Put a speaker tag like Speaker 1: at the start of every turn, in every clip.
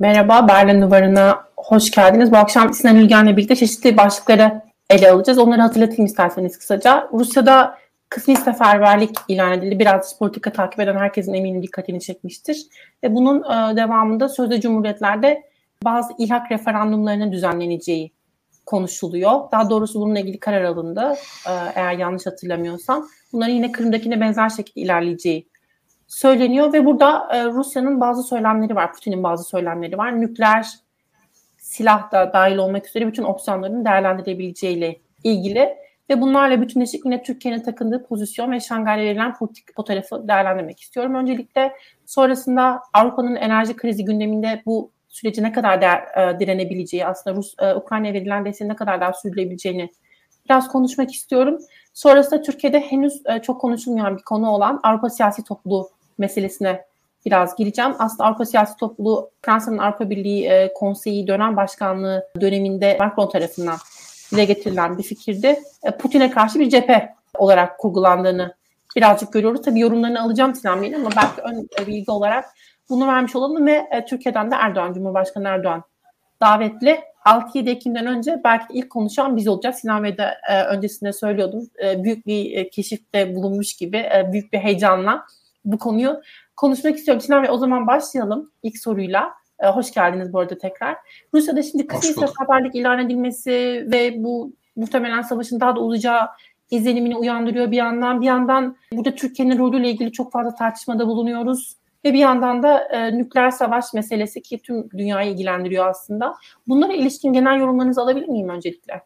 Speaker 1: Merhaba, Berlin Duvarı'na hoş geldiniz. Bu akşam Sinan Ülgen'le birlikte çeşitli başlıkları ele alacağız. Onları hatırlatayım isterseniz kısaca. Rusya'da kısmi seferberlik ilan edildi. Biraz politika takip eden herkesin eminim dikkatini çekmiştir. Ve bunun e, devamında sözde cumhuriyetlerde bazı ilhak referandumlarının düzenleneceği konuşuluyor. Daha doğrusu bununla ilgili karar alındı. E, eğer yanlış hatırlamıyorsam. Bunların yine Kırım'dakine benzer şekilde ilerleyeceği söyleniyor ve burada e, Rusya'nın bazı söylemleri var, Putin'in bazı söylemleri var. Nükleer silah da dahil olmak üzere bütün opsiyonların değerlendirebileceğiyle ilgili ve bunlarla bütünleşik yine Türkiye'nin takındığı pozisyon ve Şangay'la verilen politik fotoğrafı değerlendirmek istiyorum. Öncelikle sonrasında Avrupa'nın enerji krizi gündeminde bu süreci ne kadar değer, e, direnebileceği, aslında Rus e, Ukrayna'ya verilen desteğin ne kadar daha sürdürülebileceğini biraz konuşmak istiyorum. Sonrasında Türkiye'de henüz e, çok konuşulmayan bir konu olan Avrupa siyasi topluluğu meselesine biraz gireceğim. Aslında Avrupa Siyasi Topluluğu Fransa'nın Avrupa Birliği e, Konseyi dönem başkanlığı döneminde Macron tarafından dile getirilen bir fikirdi. E, Putin'e karşı bir cephe olarak kurgulandığını birazcık görüyoruz. Tabii yorumlarını alacağım Sinan Bey'in ama belki ön bilgi olarak bunu vermiş olalım ve e, Türkiye'den de Erdoğan, Cumhurbaşkanı Erdoğan davetli. 6-7 Ekim'den önce belki ilk konuşan biz olacağız. Sinan Bey de e, öncesinde söylüyordum. E, büyük bir e, keşifte bulunmuş gibi, e, büyük bir heyecanla bu konuyu konuşmak istiyorum. Sinan Bey o zaman başlayalım ilk soruyla. Ee, hoş geldiniz bu arada tekrar. Rusya'da şimdi kısmi seferberlik ilan edilmesi ve bu muhtemelen savaşın daha da olacağı izlenimini uyandırıyor bir yandan. Bir yandan burada Türkiye'nin rolüyle ilgili çok fazla tartışmada bulunuyoruz. Ve bir yandan da e, nükleer savaş meselesi ki tüm dünyayı ilgilendiriyor aslında. Bunlara ilişkin genel yorumlarınızı alabilir miyim öncelikle?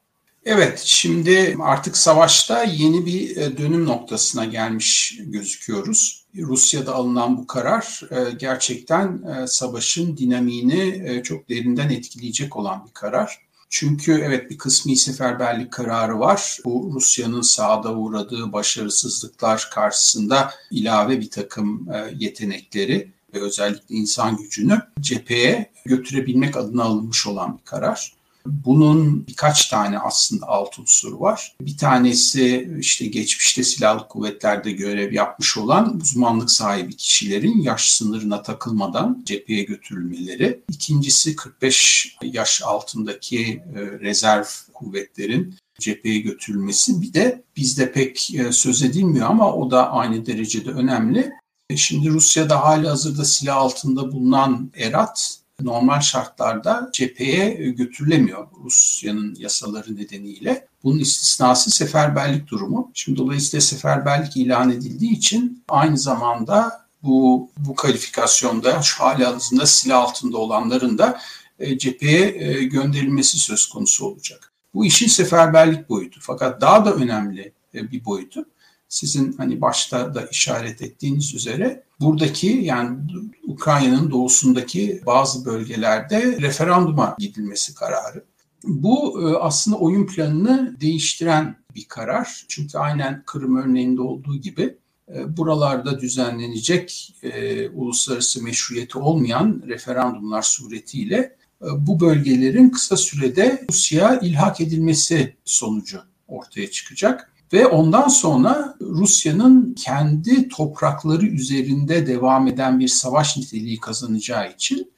Speaker 2: Evet, şimdi artık savaşta yeni bir e, dönüm noktasına gelmiş gözüküyoruz. Rusya'da alınan bu karar e, gerçekten e, savaşın dinamiğini çok derinden etkileyecek olan bir karar. Çünkü evet bir kısmi seferberlik kararı var. Bu Rusya'nın sahada uğradığı başarısızlıklar karşısında ilave bir takım yetenekleri ve özellikle insan gücünü cepheye götürebilmek adına alınmış olan bir karar. Bunun birkaç tane aslında alt unsuru var. Bir tanesi işte geçmişte silahlı kuvvetlerde görev yapmış olan uzmanlık sahibi kişilerin yaş sınırına takılmadan cepheye götürülmeleri. İkincisi 45 yaş altındaki e, rezerv kuvvetlerin cepheye götürülmesi. Bir de bizde pek e, söz edilmiyor ama o da aynı derecede önemli. E, şimdi Rusya'da hali hazırda silah altında bulunan Erat normal şartlarda cepheye e, götürülemiyor Rusya'nın yasaları nedeniyle. Bunun istisnası seferberlik durumu. Şimdi dolayısıyla seferberlik ilan edildiği için aynı zamanda bu bu kalifikasyonda şu hali hazırda silah altında olanların da e, cepheye e, gönderilmesi söz konusu olacak. Bu işin seferberlik boyutu. Fakat daha da önemli bir boyutu sizin hani başta da işaret ettiğiniz üzere buradaki yani Ukrayna'nın doğusundaki bazı bölgelerde referanduma gidilmesi kararı. Bu e, aslında oyun planını değiştiren bir karar. Çünkü aynen Kırım örneğinde olduğu gibi e, buralarda düzenlenecek e, uluslararası meşruiyeti olmayan referandumlar suretiyle bu bölgelerin kısa sürede Rusya ilhak edilmesi sonucu ortaya çıkacak. Ve ondan sonra Rusya'nın kendi toprakları üzerinde devam eden bir savaş niteliği kazanacağı için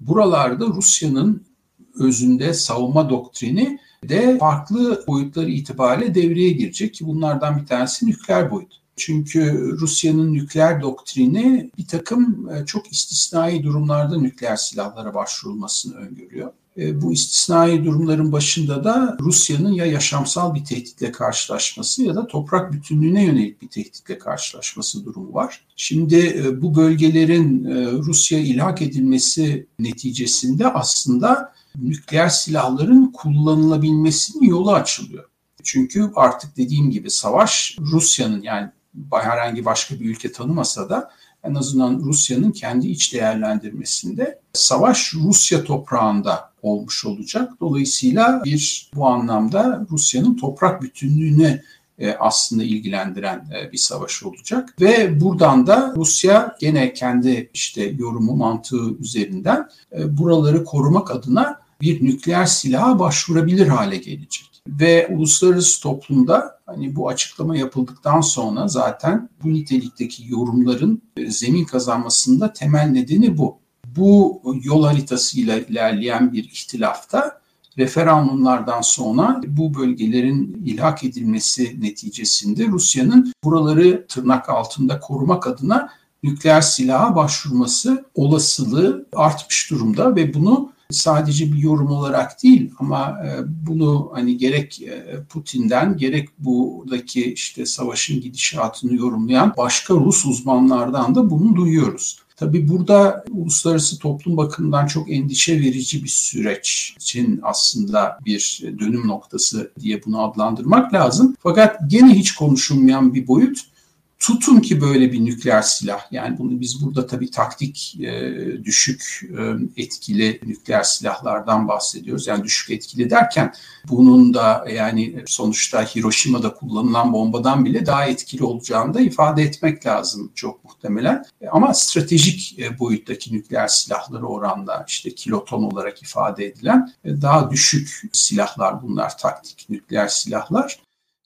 Speaker 2: buralarda Rusya'nın özünde savunma doktrini de farklı boyutları itibariyle devreye girecek ki bunlardan bir tanesi nükleer boyut. Çünkü Rusya'nın nükleer doktrini bir takım e, çok istisnai durumlarda nükleer silahlara başvurulmasını öngörüyor. E, bu istisnai durumların başında da Rusya'nın ya yaşamsal bir tehditle karşılaşması ya da toprak bütünlüğüne yönelik bir tehditle karşılaşması durumu var. Şimdi e, bu bölgelerin e, Rusya ilhak edilmesi neticesinde aslında nükleer silahların kullanılabilmesinin yolu açılıyor. Çünkü artık dediğim gibi savaş Rusya'nın yani herhangi başka bir ülke tanımasa da en azından Rusya'nın kendi iç değerlendirmesinde savaş Rusya toprağında olmuş olacak. Dolayısıyla bir bu anlamda Rusya'nın toprak bütünlüğüne e, aslında ilgilendiren e, bir savaş olacak ve buradan da Rusya gene kendi işte yorumu mantığı üzerinden e, buraları korumak adına bir nükleer silaha başvurabilir hale gelecek. Ve uluslararası toplumda hani bu açıklama yapıldıktan sonra zaten bu nitelikteki yorumların zemin kazanmasında temel nedeni bu bu yol haritasıyla ilerleyen bir ihtilafta referandumlardan sonra bu bölgelerin ilhak edilmesi neticesinde Rusya'nın buraları tırnak altında korumak adına nükleer silaha başvurması olasılığı artmış durumda ve bunu sadece bir yorum olarak değil ama e, bunu hani gerek e, Putin'den gerek buradaki işte savaşın gidişatını yorumlayan başka Rus uzmanlardan da bunu duyuyoruz. Tabii burada uluslararası toplum bakımından çok endişe verici bir süreç için aslında bir dönüm noktası diye bunu adlandırmak lazım. Fakat gene hiç konuşulmayan bir boyut Tutun ki böyle bir nükleer silah yani bunu biz burada tabii taktik e, düşük e, etkili nükleer silahlardan bahsediyoruz. Yani düşük etkili derken bunun da yani sonuçta Hiroşima'da kullanılan bombadan bile daha etkili olacağını da ifade etmek lazım çok muhtemelen. Ama stratejik e, boyuttaki nükleer silahları oranda işte kiloton olarak ifade edilen e, daha düşük silahlar bunlar taktik nükleer silahlar.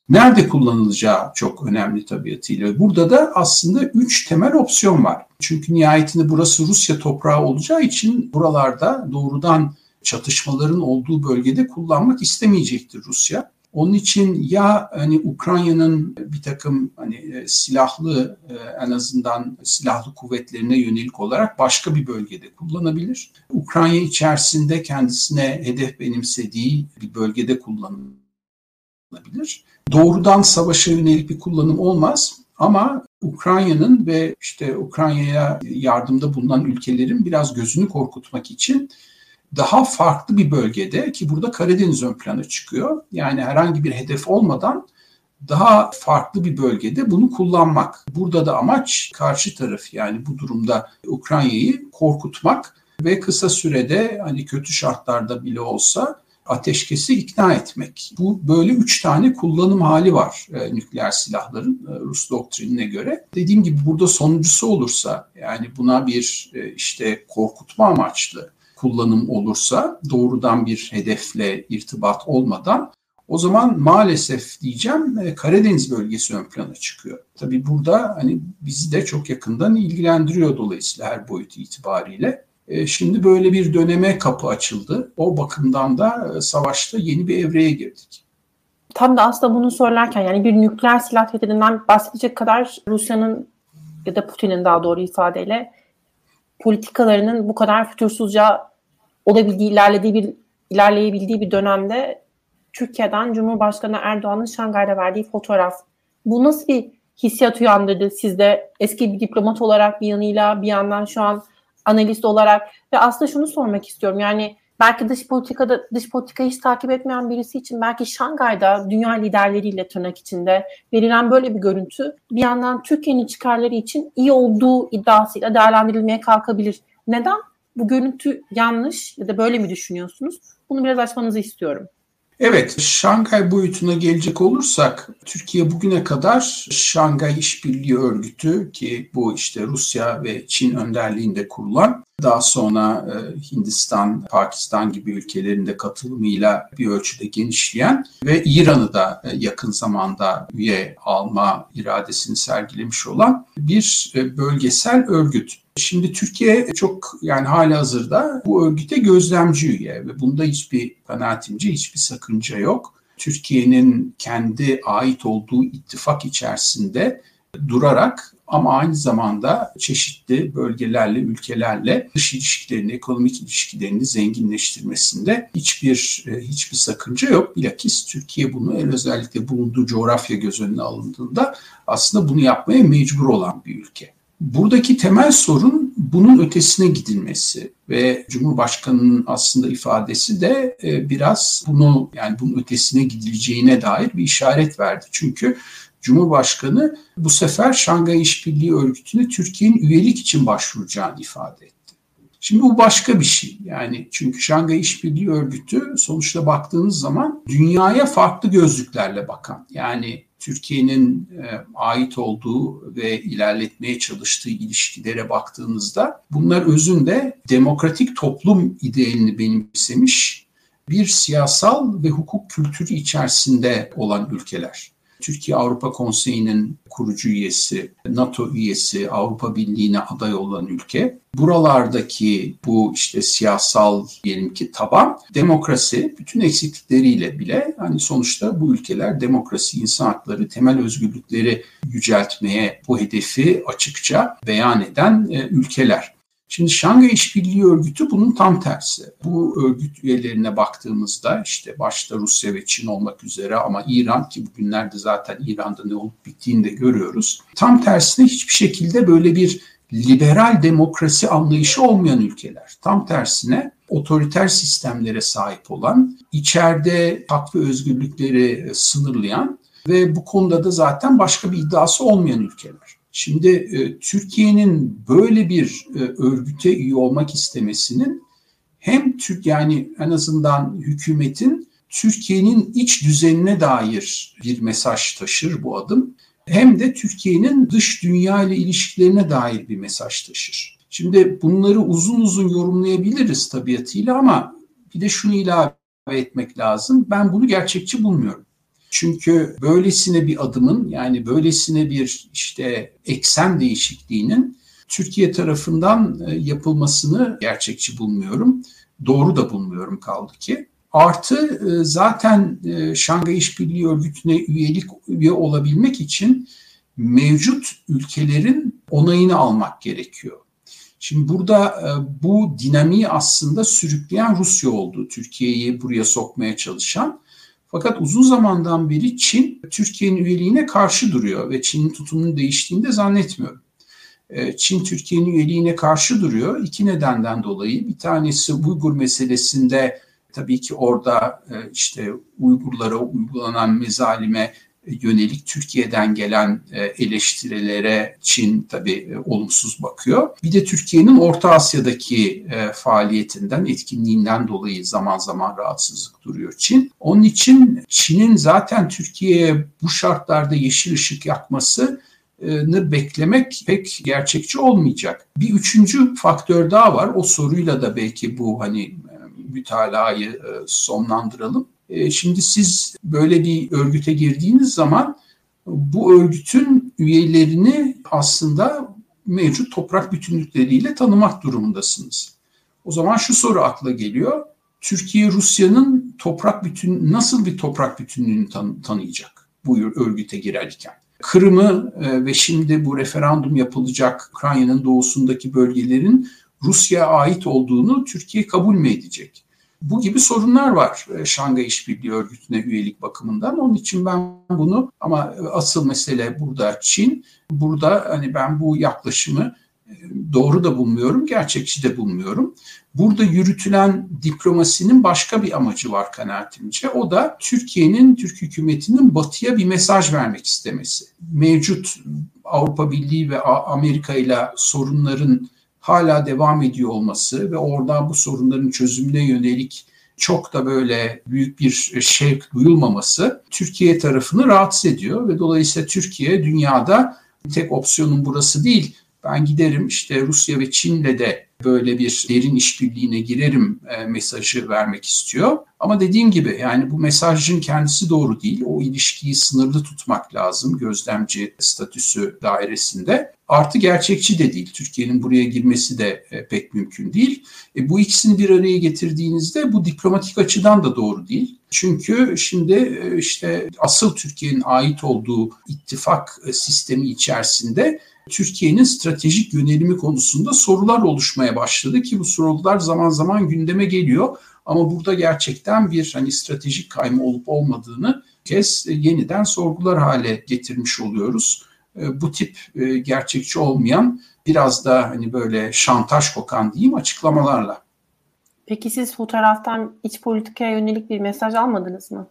Speaker 2: Nerede kullanılacağı çok önemli tabiatıyla. Burada da aslında üç temel opsiyon var. Çünkü nihayetinde burası Rusya toprağı olacağı için buralarda doğrudan çatışmaların olduğu bölgede kullanmak istemeyecektir Rusya. Onun için ya hani Ukrayna'nın bir takım hani e, silahlı e, en azından silahlı kuvvetlerine yönelik olarak başka bir bölgede kullanabilir. Ukrayna içerisinde kendisine hedef benimsediği bir bölgede kullanılabilir doğrudan savaşa yönelik bir kullanım olmaz ama Ukrayna'nın ve işte Ukrayna'ya yardımda bulunan ülkelerin biraz gözünü korkutmak için daha farklı bir bölgede ki burada Karadeniz ön plana çıkıyor. Yani herhangi bir hedef olmadan daha farklı bir bölgede bunu kullanmak. Burada da amaç karşı taraf yani bu durumda Ukrayna'yı korkutmak ve kısa sürede hani kötü şartlarda bile olsa ateşkesi ikna etmek. Bu böyle üç tane kullanım hali var e, nükleer silahların e, Rus doktrinine göre. Dediğim gibi burada sonuncusu olursa yani buna bir e, işte korkutma amaçlı kullanım olursa doğrudan bir hedefle irtibat olmadan o zaman maalesef diyeceğim e, Karadeniz bölgesi ön plana çıkıyor. Tabii burada hani bizi de çok yakından ilgilendiriyor dolayısıyla her boyut itibariyle. E, şimdi böyle bir döneme kapı açıldı. O bakımdan da e, savaşta yeni bir evreye girdik.
Speaker 1: Tam da aslında bunu söylerken yani bir nükleer silah tehdidinden bahsedecek kadar Rusya'nın ya da Putin'in daha doğru ifadeyle politikalarının bu kadar fütursuzca olabildiği, ilerlediği bir ilerleyebildiği bir dönemde Türkiye'den Cumhurbaşkanı Erdoğan'ın Şangay'da verdiği fotoğraf. Bu nasıl bir hissiyat uyandırdı sizde? Eski bir diplomat olarak bir yanıyla bir yandan şu an analist olarak ve aslında şunu sormak istiyorum. Yani belki dış politikada dış politikayı hiç takip etmeyen birisi için belki Şangay'da dünya liderleriyle tırnak içinde verilen böyle bir görüntü bir yandan Türkiye'nin çıkarları için iyi olduğu iddiasıyla değerlendirilmeye kalkabilir. Neden? Bu görüntü yanlış ya da böyle mi düşünüyorsunuz? Bunu biraz açmanızı istiyorum.
Speaker 2: Evet, Şangay boyutuna gelecek olursak, Türkiye bugüne kadar Şangay İşbirliği Örgütü ki bu işte Rusya ve Çin önderliğinde kurulan, daha sonra e, Hindistan, Pakistan gibi ülkelerin de katılımıyla bir ölçüde genişleyen ve İran'ı da e, yakın zamanda üye alma iradesini sergilemiş olan bir e, bölgesel örgüt. Şimdi Türkiye çok yani hala hazırda bu örgüte gözlemci üye ve bunda hiçbir kanaatimce hiçbir sakınca yok. Türkiye'nin kendi ait olduğu ittifak içerisinde durarak ama aynı zamanda çeşitli bölgelerle, ülkelerle dış ilişkilerini, ekonomik ilişkilerini zenginleştirmesinde hiçbir e, hiçbir sakınca yok. Bilakis Türkiye bunu en özellikle bulunduğu coğrafya göz önüne alındığında aslında bunu yapmaya mecbur olan bir ülke. Buradaki temel sorun bunun ötesine gidilmesi ve Cumhurbaşkanı'nın aslında ifadesi de e, biraz bunu yani bunun ötesine gidileceğine dair bir işaret verdi. Çünkü Cumhurbaşkanı bu sefer Şangay İşbirliği Örgütü'ne Türkiye'nin üyelik için başvuracağını ifade etti. Şimdi bu başka bir şey. Yani çünkü Şangay İşbirliği Örgütü sonuçta baktığınız zaman dünyaya farklı gözlüklerle bakan yani Türkiye'nin e, ait olduğu ve ilerletmeye çalıştığı ilişkilere baktığınızda bunlar özünde demokratik toplum idealini benimsemiş bir siyasal ve hukuk kültürü içerisinde olan ülkeler. Türkiye Avrupa Konseyi'nin kurucu üyesi, NATO üyesi, Avrupa Birliği'ne aday olan ülke. Buralardaki bu işte siyasal diyelim ki taban demokrasi bütün eksiklikleriyle bile hani sonuçta bu ülkeler demokrasi, insan hakları, temel özgürlükleri yüceltmeye bu hedefi açıkça beyan eden e, ülkeler. Şimdi Şangay İşbirliği Örgütü bunun tam tersi. Bu örgüt üyelerine baktığımızda işte başta Rusya ve Çin olmak üzere ama İran ki bugünlerde zaten İran'da ne olup bittiğini de görüyoruz. Tam tersine hiçbir şekilde böyle bir liberal demokrasi anlayışı olmayan ülkeler. Tam tersine otoriter sistemlere sahip olan, içeride hak ve özgürlükleri sınırlayan ve bu konuda da zaten başka bir iddiası olmayan ülkeler. Şimdi e, Türkiye'nin böyle bir e, örgüte üye olmak istemesinin hem Türk yani en azından hükümetin Türkiye'nin iç düzenine dair bir mesaj taşır bu adım. Hem de Türkiye'nin dış dünya ile ilişkilerine dair bir mesaj taşır. Şimdi bunları uzun uzun yorumlayabiliriz tabiatıyla ama bir de şunu ilave etmek lazım. Ben bunu gerçekçi bulmuyorum. Çünkü böylesine bir adımın yani böylesine bir işte eksen değişikliğinin Türkiye tarafından e, yapılmasını gerçekçi bulmuyorum. Doğru da bulmuyorum kaldı ki. Artı e, zaten e, Şangay İşbirliği Örgütü'ne üyelik üye olabilmek için mevcut ülkelerin onayını almak gerekiyor. Şimdi burada bu dinamiği aslında sürükleyen Rusya oldu. Türkiye'yi buraya sokmaya çalışan. Fakat uzun zamandan beri Çin Türkiye'nin üyeliğine karşı duruyor ve Çin'in tutumunun değiştiğini de zannetmiyorum. Ee, Çin Türkiye'nin üyeliğine karşı duruyor. İki nedenden dolayı. Bir tanesi Uygur meselesinde tabii ki orada e, işte Uygurlara uygulanan mezalime yönelik Türkiye'den gelen e, eleştirilere Çin tabii e, olumsuz bakıyor. Bir de Türkiye'nin Orta Asya'daki e, faaliyetinden, etkinliğinden dolayı zaman zaman rahatsızlık duruyor Çin. Onun için Çin'in zaten Türkiye'ye bu şartlarda yeşil ışık yakması beklemek pek gerçekçi olmayacak. Bir üçüncü faktör daha var. O soruyla da belki bu hani mütalayı sonlandıralım. E, şimdi siz böyle bir örgüte girdiğiniz zaman bu örgütün üyelerini aslında mevcut toprak bütünlükleriyle tanımak durumundasınız. O zaman şu soru akla geliyor. Türkiye Rusya'nın toprak bütün nasıl bir toprak bütünlüğünü tan- tanıyacak bu örgüte girerken? Kırım'ı e, ve şimdi bu referandum yapılacak Ukrayna'nın doğusundaki bölgelerin Rusya'ya ait olduğunu Türkiye kabul mü edecek? Bu gibi sorunlar var e, Şangay İşbirliği Örgütü'ne üyelik bakımından. Onun için ben bunu ama asıl mesele burada Çin. Burada hani ben bu yaklaşımı e, doğru da bulmuyorum, gerçekçi de bulmuyorum. Burada yürütülen diplomasinin başka bir amacı var kanaatimce. O da Türkiye'nin, Türk hükümetinin batıya bir mesaj vermek istemesi. Mevcut Avrupa Birliği ve Amerika ile sorunların hala devam ediyor olması ve oradan bu sorunların çözümüne yönelik çok da böyle büyük bir şevk duyulmaması Türkiye tarafını rahatsız ediyor ve dolayısıyla Türkiye dünyada tek opsiyonun burası değil. Ben giderim işte Rusya ve Çin'le de böyle bir derin işbirliğine girerim e, mesajı vermek istiyor. Ama dediğim gibi yani bu mesajın kendisi doğru değil. O ilişkiyi sınırlı tutmak lazım gözlemci statüsü dairesinde. Artı gerçekçi de değil. Türkiye'nin buraya girmesi de e, pek mümkün değil. E, bu ikisini bir araya getirdiğinizde bu diplomatik açıdan da doğru değil. Çünkü şimdi e, işte asıl Türkiye'nin ait olduğu ittifak e, sistemi içerisinde Türkiye'nin stratejik yönelimi konusunda sorular oluşmaya başladı ki bu sorular zaman zaman gündeme geliyor. Ama burada gerçekten bir hani stratejik kayma olup olmadığını kez yeniden sorgular hale getirmiş oluyoruz. E, bu tip e, gerçekçi olmayan biraz da hani böyle şantaj kokan diyeyim açıklamalarla.
Speaker 1: Peki siz fotoğraftan iç politikaya yönelik bir mesaj almadınız mı?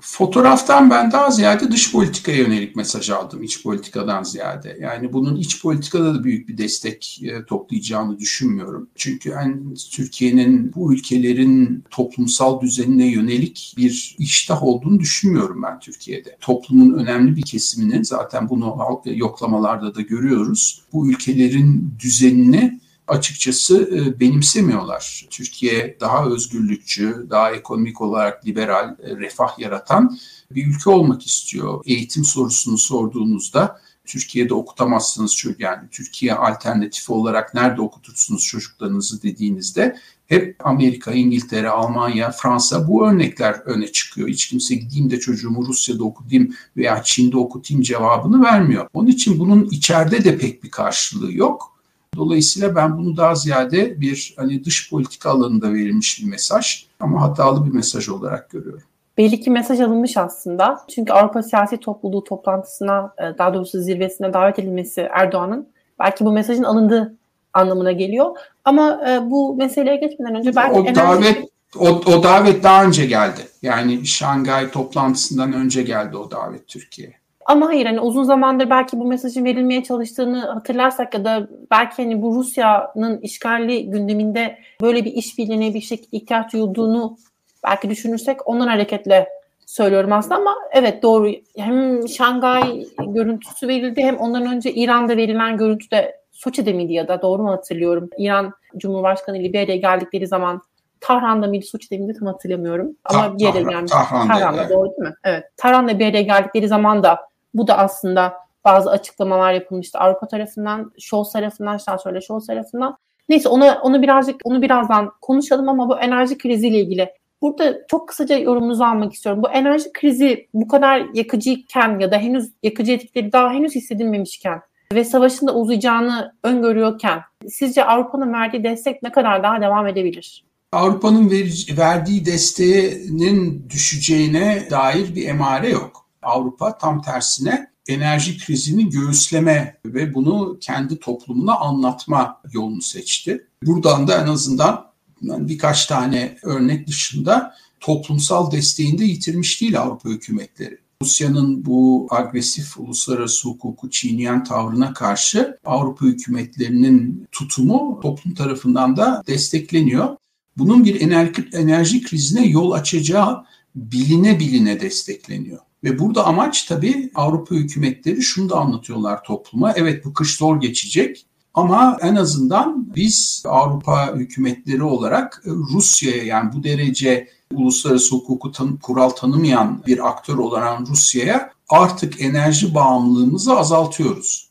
Speaker 2: Fotoğraftan ben daha ziyade dış politikaya yönelik mesaj aldım iç politikadan ziyade. Yani bunun iç politikada da büyük bir destek e, toplayacağını düşünmüyorum. Çünkü yani Türkiye'nin bu ülkelerin toplumsal düzenine yönelik bir iştah olduğunu düşünmüyorum ben Türkiye'de. Toplumun önemli bir kesiminin zaten bunu yoklamalarda da görüyoruz. Bu ülkelerin düzenine açıkçası e, benimsemiyorlar. Türkiye daha özgürlükçü, daha ekonomik olarak liberal, e, refah yaratan bir ülke olmak istiyor. Eğitim sorusunu sorduğunuzda Türkiye'de okutamazsınız çocuk yani Türkiye alternatifi olarak nerede okutursunuz çocuklarınızı dediğinizde hep Amerika, İngiltere, Almanya, Fransa bu örnekler öne çıkıyor. Hiç kimse gideyim de çocuğumu Rusya'da okutayım veya Çin'de okutayım cevabını vermiyor. Onun için bunun içeride de pek bir karşılığı yok. Dolayısıyla ben bunu daha ziyade bir hani dış politika alanında verilmiş bir mesaj ama hatalı bir mesaj olarak görüyorum
Speaker 1: belli ki mesaj alınmış aslında. Çünkü Avrupa Siyasi Topluluğu toplantısına, e, daha doğrusu zirvesine davet edilmesi Erdoğan'ın belki bu mesajın alındığı anlamına geliyor. Ama e, bu meseleye geçmeden önce belki
Speaker 2: o enerji... davet o, o davet daha önce geldi. Yani Şangay toplantısından önce geldi o davet Türkiye'ye.
Speaker 1: Ama hayır hani uzun zamandır belki bu mesajın verilmeye çalıştığını hatırlarsak ya da belki hani bu Rusya'nın işgali gündeminde böyle bir işbirliğine bir şekilde ihtiyaç duyulduğunu belki düşünürsek ondan hareketle söylüyorum aslında ama evet doğru. Hem Şangay görüntüsü verildi hem ondan önce İran'da verilen görüntü de Soçi'de miydi ya da doğru mu hatırlıyorum? İran Cumhurbaşkanı araya geldikleri zaman Tahran'da mıydı, Soçi'de miydi tam hatırlamıyorum. Ama Ta- bir yere gelmiş. Tahran'da, Tahran'da evet. doğru değil mi? Evet. Tahran'da bir araya geldikleri zaman da bu da aslında bazı açıklamalar yapılmıştı Avrupa tarafından, Scholz tarafından, şansölye Scholz tarafından. Neyse onu onu birazcık onu birazdan konuşalım ama bu enerji kriziyle ilgili Burada çok kısaca yorumunuzu almak istiyorum. Bu enerji krizi bu kadar yakıcıyken ya da henüz yakıcı etkileri daha henüz hissedilmemişken ve savaşın da uzayacağını öngörüyorken sizce Avrupa'nın verdiği destek ne kadar daha devam edebilir?
Speaker 2: Avrupa'nın verdiği desteğinin düşeceğine dair bir emare yok. Avrupa tam tersine enerji krizini göğüsleme ve bunu kendi toplumuna anlatma yolunu seçti. Buradan da en azından birkaç tane örnek dışında toplumsal desteğini de yitirmiş değil Avrupa hükümetleri. Rusya'nın bu agresif uluslararası hukuku çiğneyen tavrına karşı Avrupa hükümetlerinin tutumu toplum tarafından da destekleniyor. Bunun bir enerji, enerji krizine yol açacağı biline biline destekleniyor. Ve burada amaç tabii Avrupa hükümetleri şunu da anlatıyorlar topluma. Evet bu kış zor geçecek ama en azından biz Avrupa hükümetleri olarak Rusya'ya yani bu derece uluslararası hukuku tan kural tanımayan bir aktör olan Rusya'ya artık enerji bağımlılığımızı azaltıyoruz.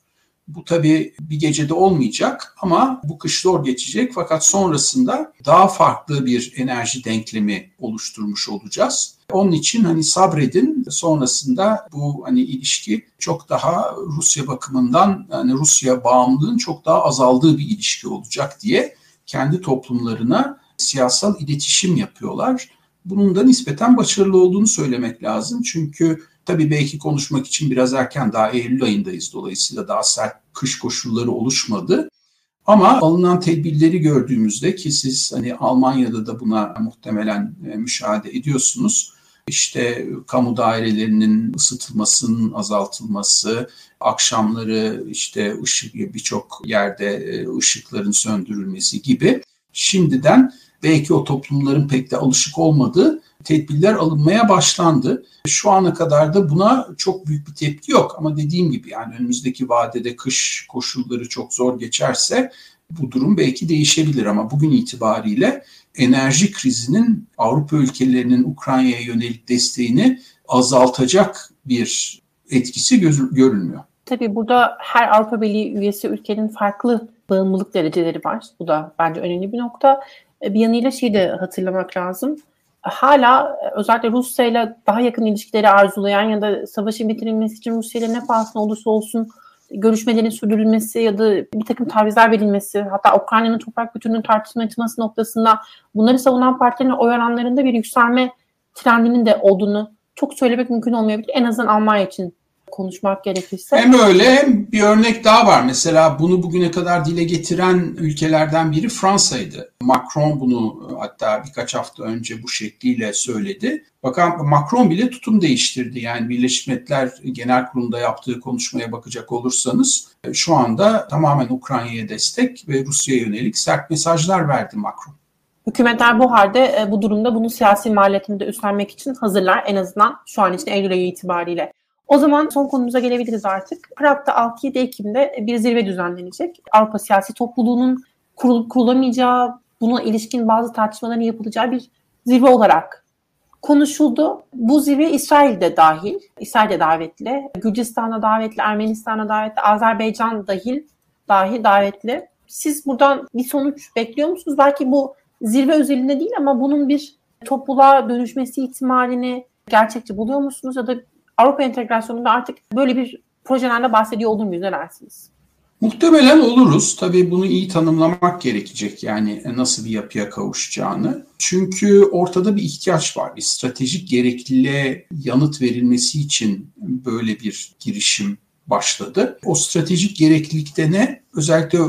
Speaker 2: Bu tabii bir gecede olmayacak ama bu kış zor geçecek fakat sonrasında daha farklı bir enerji denklemi oluşturmuş olacağız. Onun için hani sabredin sonrasında bu hani ilişki çok daha Rusya bakımından hani Rusya bağımlılığın çok daha azaldığı bir ilişki olacak diye kendi toplumlarına siyasal iletişim yapıyorlar. Bunun da nispeten başarılı olduğunu söylemek lazım. Çünkü tabii belki konuşmak için biraz erken daha Eylül ayındayız. Dolayısıyla daha sert kış koşulları oluşmadı. Ama alınan tedbirleri gördüğümüzde ki siz hani Almanya'da da buna muhtemelen e, müşahede ediyorsunuz işte kamu dairelerinin ısıtılmasının azaltılması, akşamları işte ışık birçok yerde e, ışıkların söndürülmesi gibi şimdiden belki o toplumların pek de alışık olmadığı tedbirler alınmaya başlandı. Şu ana kadar da buna çok büyük bir tepki yok ama dediğim gibi yani önümüzdeki vadede kış koşulları çok zor geçerse bu durum belki değişebilir ama bugün itibariyle enerji krizinin Avrupa ülkelerinin Ukrayna'ya yönelik desteğini azaltacak bir etkisi gözü, görülmüyor.
Speaker 1: Tabii burada her Avrupa Birliği üyesi ülkenin farklı bağımlılık dereceleri var. Bu da bence önemli bir nokta. E, bir yanıyla şeyi de hatırlamak lazım. Hala özellikle Rusya ile daha yakın ilişkileri arzulayan ya da savaşın bitirilmesi için Rusya ile ne pahasına olursa olsun görüşmelerin sürdürülmesi ya da bir takım tavizler verilmesi hatta Ukrayna'nın toprak bütünlüğünün tartışma açılması noktasında bunları savunan partilerin oy oranlarında bir yükselme trendinin de olduğunu çok söylemek mümkün olmayabilir. En azından Almanya için konuşmak gerekirse.
Speaker 2: Hem öyle hem bir örnek daha var. Mesela bunu bugüne kadar dile getiren ülkelerden biri Fransa'ydı. Macron bunu hatta birkaç hafta önce bu şekliyle söyledi. Bakan Macron bile tutum değiştirdi. Yani Birleşmiş Milletler Genel Kurulu'nda yaptığı konuşmaya bakacak olursanız şu anda tamamen Ukrayna'ya destek ve Rusya'ya yönelik sert mesajlar verdi Macron.
Speaker 1: Hükümetler bu halde e, bu durumda bunu siyasi maliyetini de üstlenmek için hazırlar en azından şu an için Eylül ayı itibariyle. O zaman son konumuza gelebiliriz artık. Prag'da 6-7 Ekim'de bir zirve düzenlenecek. Avrupa Siyasi Topluluğu'nun kurulup kurulamayacağı, buna ilişkin bazı tartışmaların yapılacağı bir zirve olarak konuşuldu. Bu zirve İsrail'de dahil, İsrail'de davetli, Gürcistan'a davetli, Ermenistan'a davetli, Azerbaycan dahil dahi davetli. Siz buradan bir sonuç bekliyor musunuz? Belki bu zirve özelinde değil ama bunun bir topluluğa dönüşmesi ihtimalini gerçekçi buluyor musunuz? Ya da Avrupa entegrasyonunda artık böyle bir projelerle bahsediyor olur muyuz? Ne dersiniz?
Speaker 2: Muhtemelen oluruz. Tabii bunu iyi tanımlamak gerekecek yani nasıl bir yapıya kavuşacağını. Çünkü ortada bir ihtiyaç var. Bir stratejik gerekliliğe yanıt verilmesi için böyle bir girişim başladı. O stratejik gereklilikte ne? Özellikle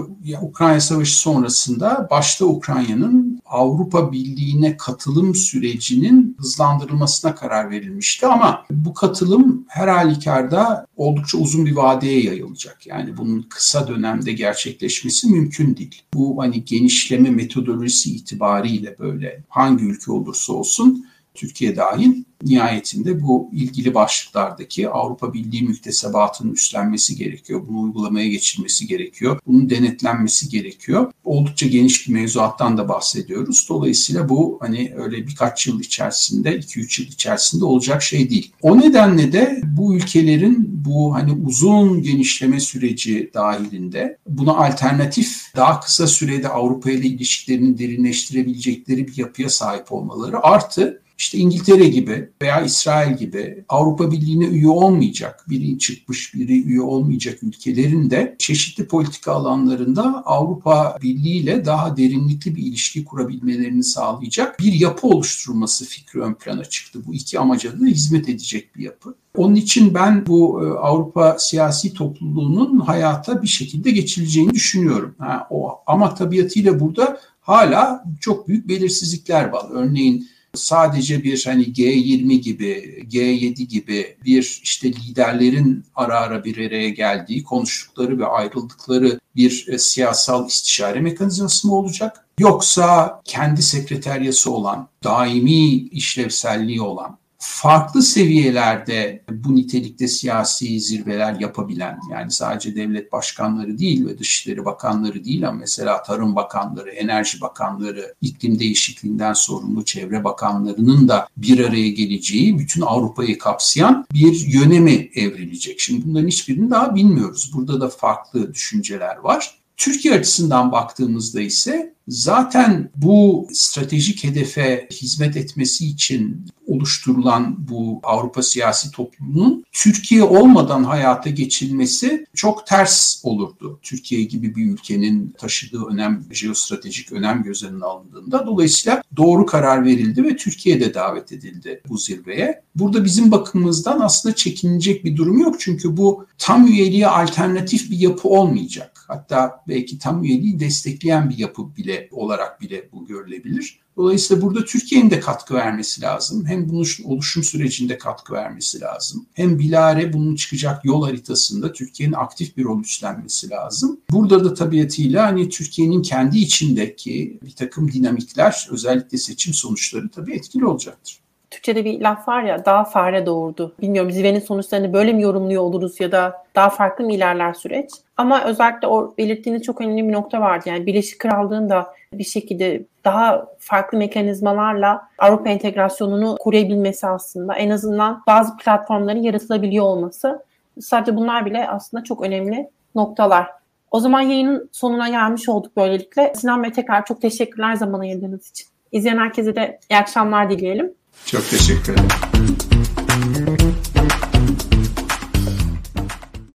Speaker 2: Ukrayna Savaşı sonrasında başta Ukrayna'nın Avrupa Birliği'ne katılım sürecinin hızlandırılmasına karar verilmişti ama bu katılım her halükarda oldukça uzun bir vadeye yayılacak. Yani bunun kısa dönemde gerçekleşmesi mümkün değil. Bu hani genişleme metodolojisi itibariyle böyle hangi ülke olursa olsun Türkiye dahil nihayetinde bu ilgili başlıklardaki Avrupa Birliği müktesebatının üstlenmesi gerekiyor. Bunu uygulamaya geçirmesi gerekiyor. Bunun denetlenmesi gerekiyor. Oldukça geniş bir mevzuattan da bahsediyoruz. Dolayısıyla bu hani öyle birkaç yıl içerisinde, 2-3 yıl içerisinde olacak şey değil. O nedenle de bu ülkelerin bu hani uzun genişleme süreci dahilinde buna alternatif daha kısa sürede Avrupa ile ilişkilerini derinleştirebilecekleri bir yapıya sahip olmaları artı işte İngiltere gibi veya İsrail gibi Avrupa Birliği'ne üye olmayacak, biri çıkmış biri üye olmayacak ülkelerin de çeşitli politika alanlarında Avrupa Birliği ile daha derinlikli bir ilişki kurabilmelerini sağlayacak bir yapı oluşturulması fikri ön plana çıktı. Bu iki amaca da hizmet edecek bir yapı. Onun için ben bu e, Avrupa siyasi topluluğunun hayata bir şekilde geçirileceğini düşünüyorum. Ha, o ama tabiatıyla burada hala çok büyük belirsizlikler var. Örneğin sadece bir hani G20 gibi, G7 gibi bir işte liderlerin ara ara bir araya geldiği, konuştukları ve ayrıldıkları bir e, siyasal istişare mekanizması mı olacak? Yoksa kendi sekreteryası olan, daimi işlevselliği olan farklı seviyelerde bu nitelikte siyasi zirveler yapabilen yani sadece devlet başkanları değil ve dışişleri bakanları değil ama mesela tarım bakanları, enerji bakanları, iklim değişikliğinden sorumlu çevre bakanlarının da bir araya geleceği bütün Avrupa'yı kapsayan bir yöneme evrilecek. Şimdi bunların hiçbirini daha bilmiyoruz. Burada da farklı düşünceler var. Türkiye açısından baktığımızda ise zaten bu stratejik hedefe hizmet etmesi için oluşturulan bu Avrupa siyasi topluluğunun Türkiye olmadan hayata geçilmesi çok ters olurdu. Türkiye gibi bir ülkenin taşıdığı önem, jeostratejik önem göz önüne alındığında. Dolayısıyla doğru karar verildi ve Türkiye de davet edildi bu zirveye. Burada bizim bakımımızdan aslında çekinecek bir durum yok. Çünkü bu tam üyeliğe alternatif bir yapı olmayacak. Hatta belki tam üyeliği destekleyen bir yapı bile olarak bile bu görülebilir. Dolayısıyla burada Türkiye'nin de katkı vermesi lazım. Hem bunun oluşum sürecinde katkı vermesi lazım. Hem bilare bunun çıkacak yol haritasında Türkiye'nin aktif bir rol üstlenmesi lazım. Burada da tabiatıyla hani Türkiye'nin kendi içindeki bir takım dinamikler özellikle seçim sonuçları tabii etkili olacaktır.
Speaker 1: Türkçe'de bir laf var ya daha fare doğurdu. Bilmiyorum zirvenin sonuçlarını böyle mi yorumluyor oluruz ya da daha farklı mı ilerler süreç? Ama özellikle o belirttiğiniz çok önemli bir nokta vardı. Yani Birleşik Krallığın da bir şekilde daha farklı mekanizmalarla Avrupa entegrasyonunu koruyabilmesi aslında en azından bazı platformların yaratılabiliyor olması sadece bunlar bile aslında çok önemli noktalar. O zaman yayının sonuna gelmiş olduk böylelikle. Sinan Bey tekrar çok teşekkürler zaman ayırdığınız için. İzleyen herkese de iyi akşamlar dileyelim.
Speaker 2: Çok teşekkür ederim.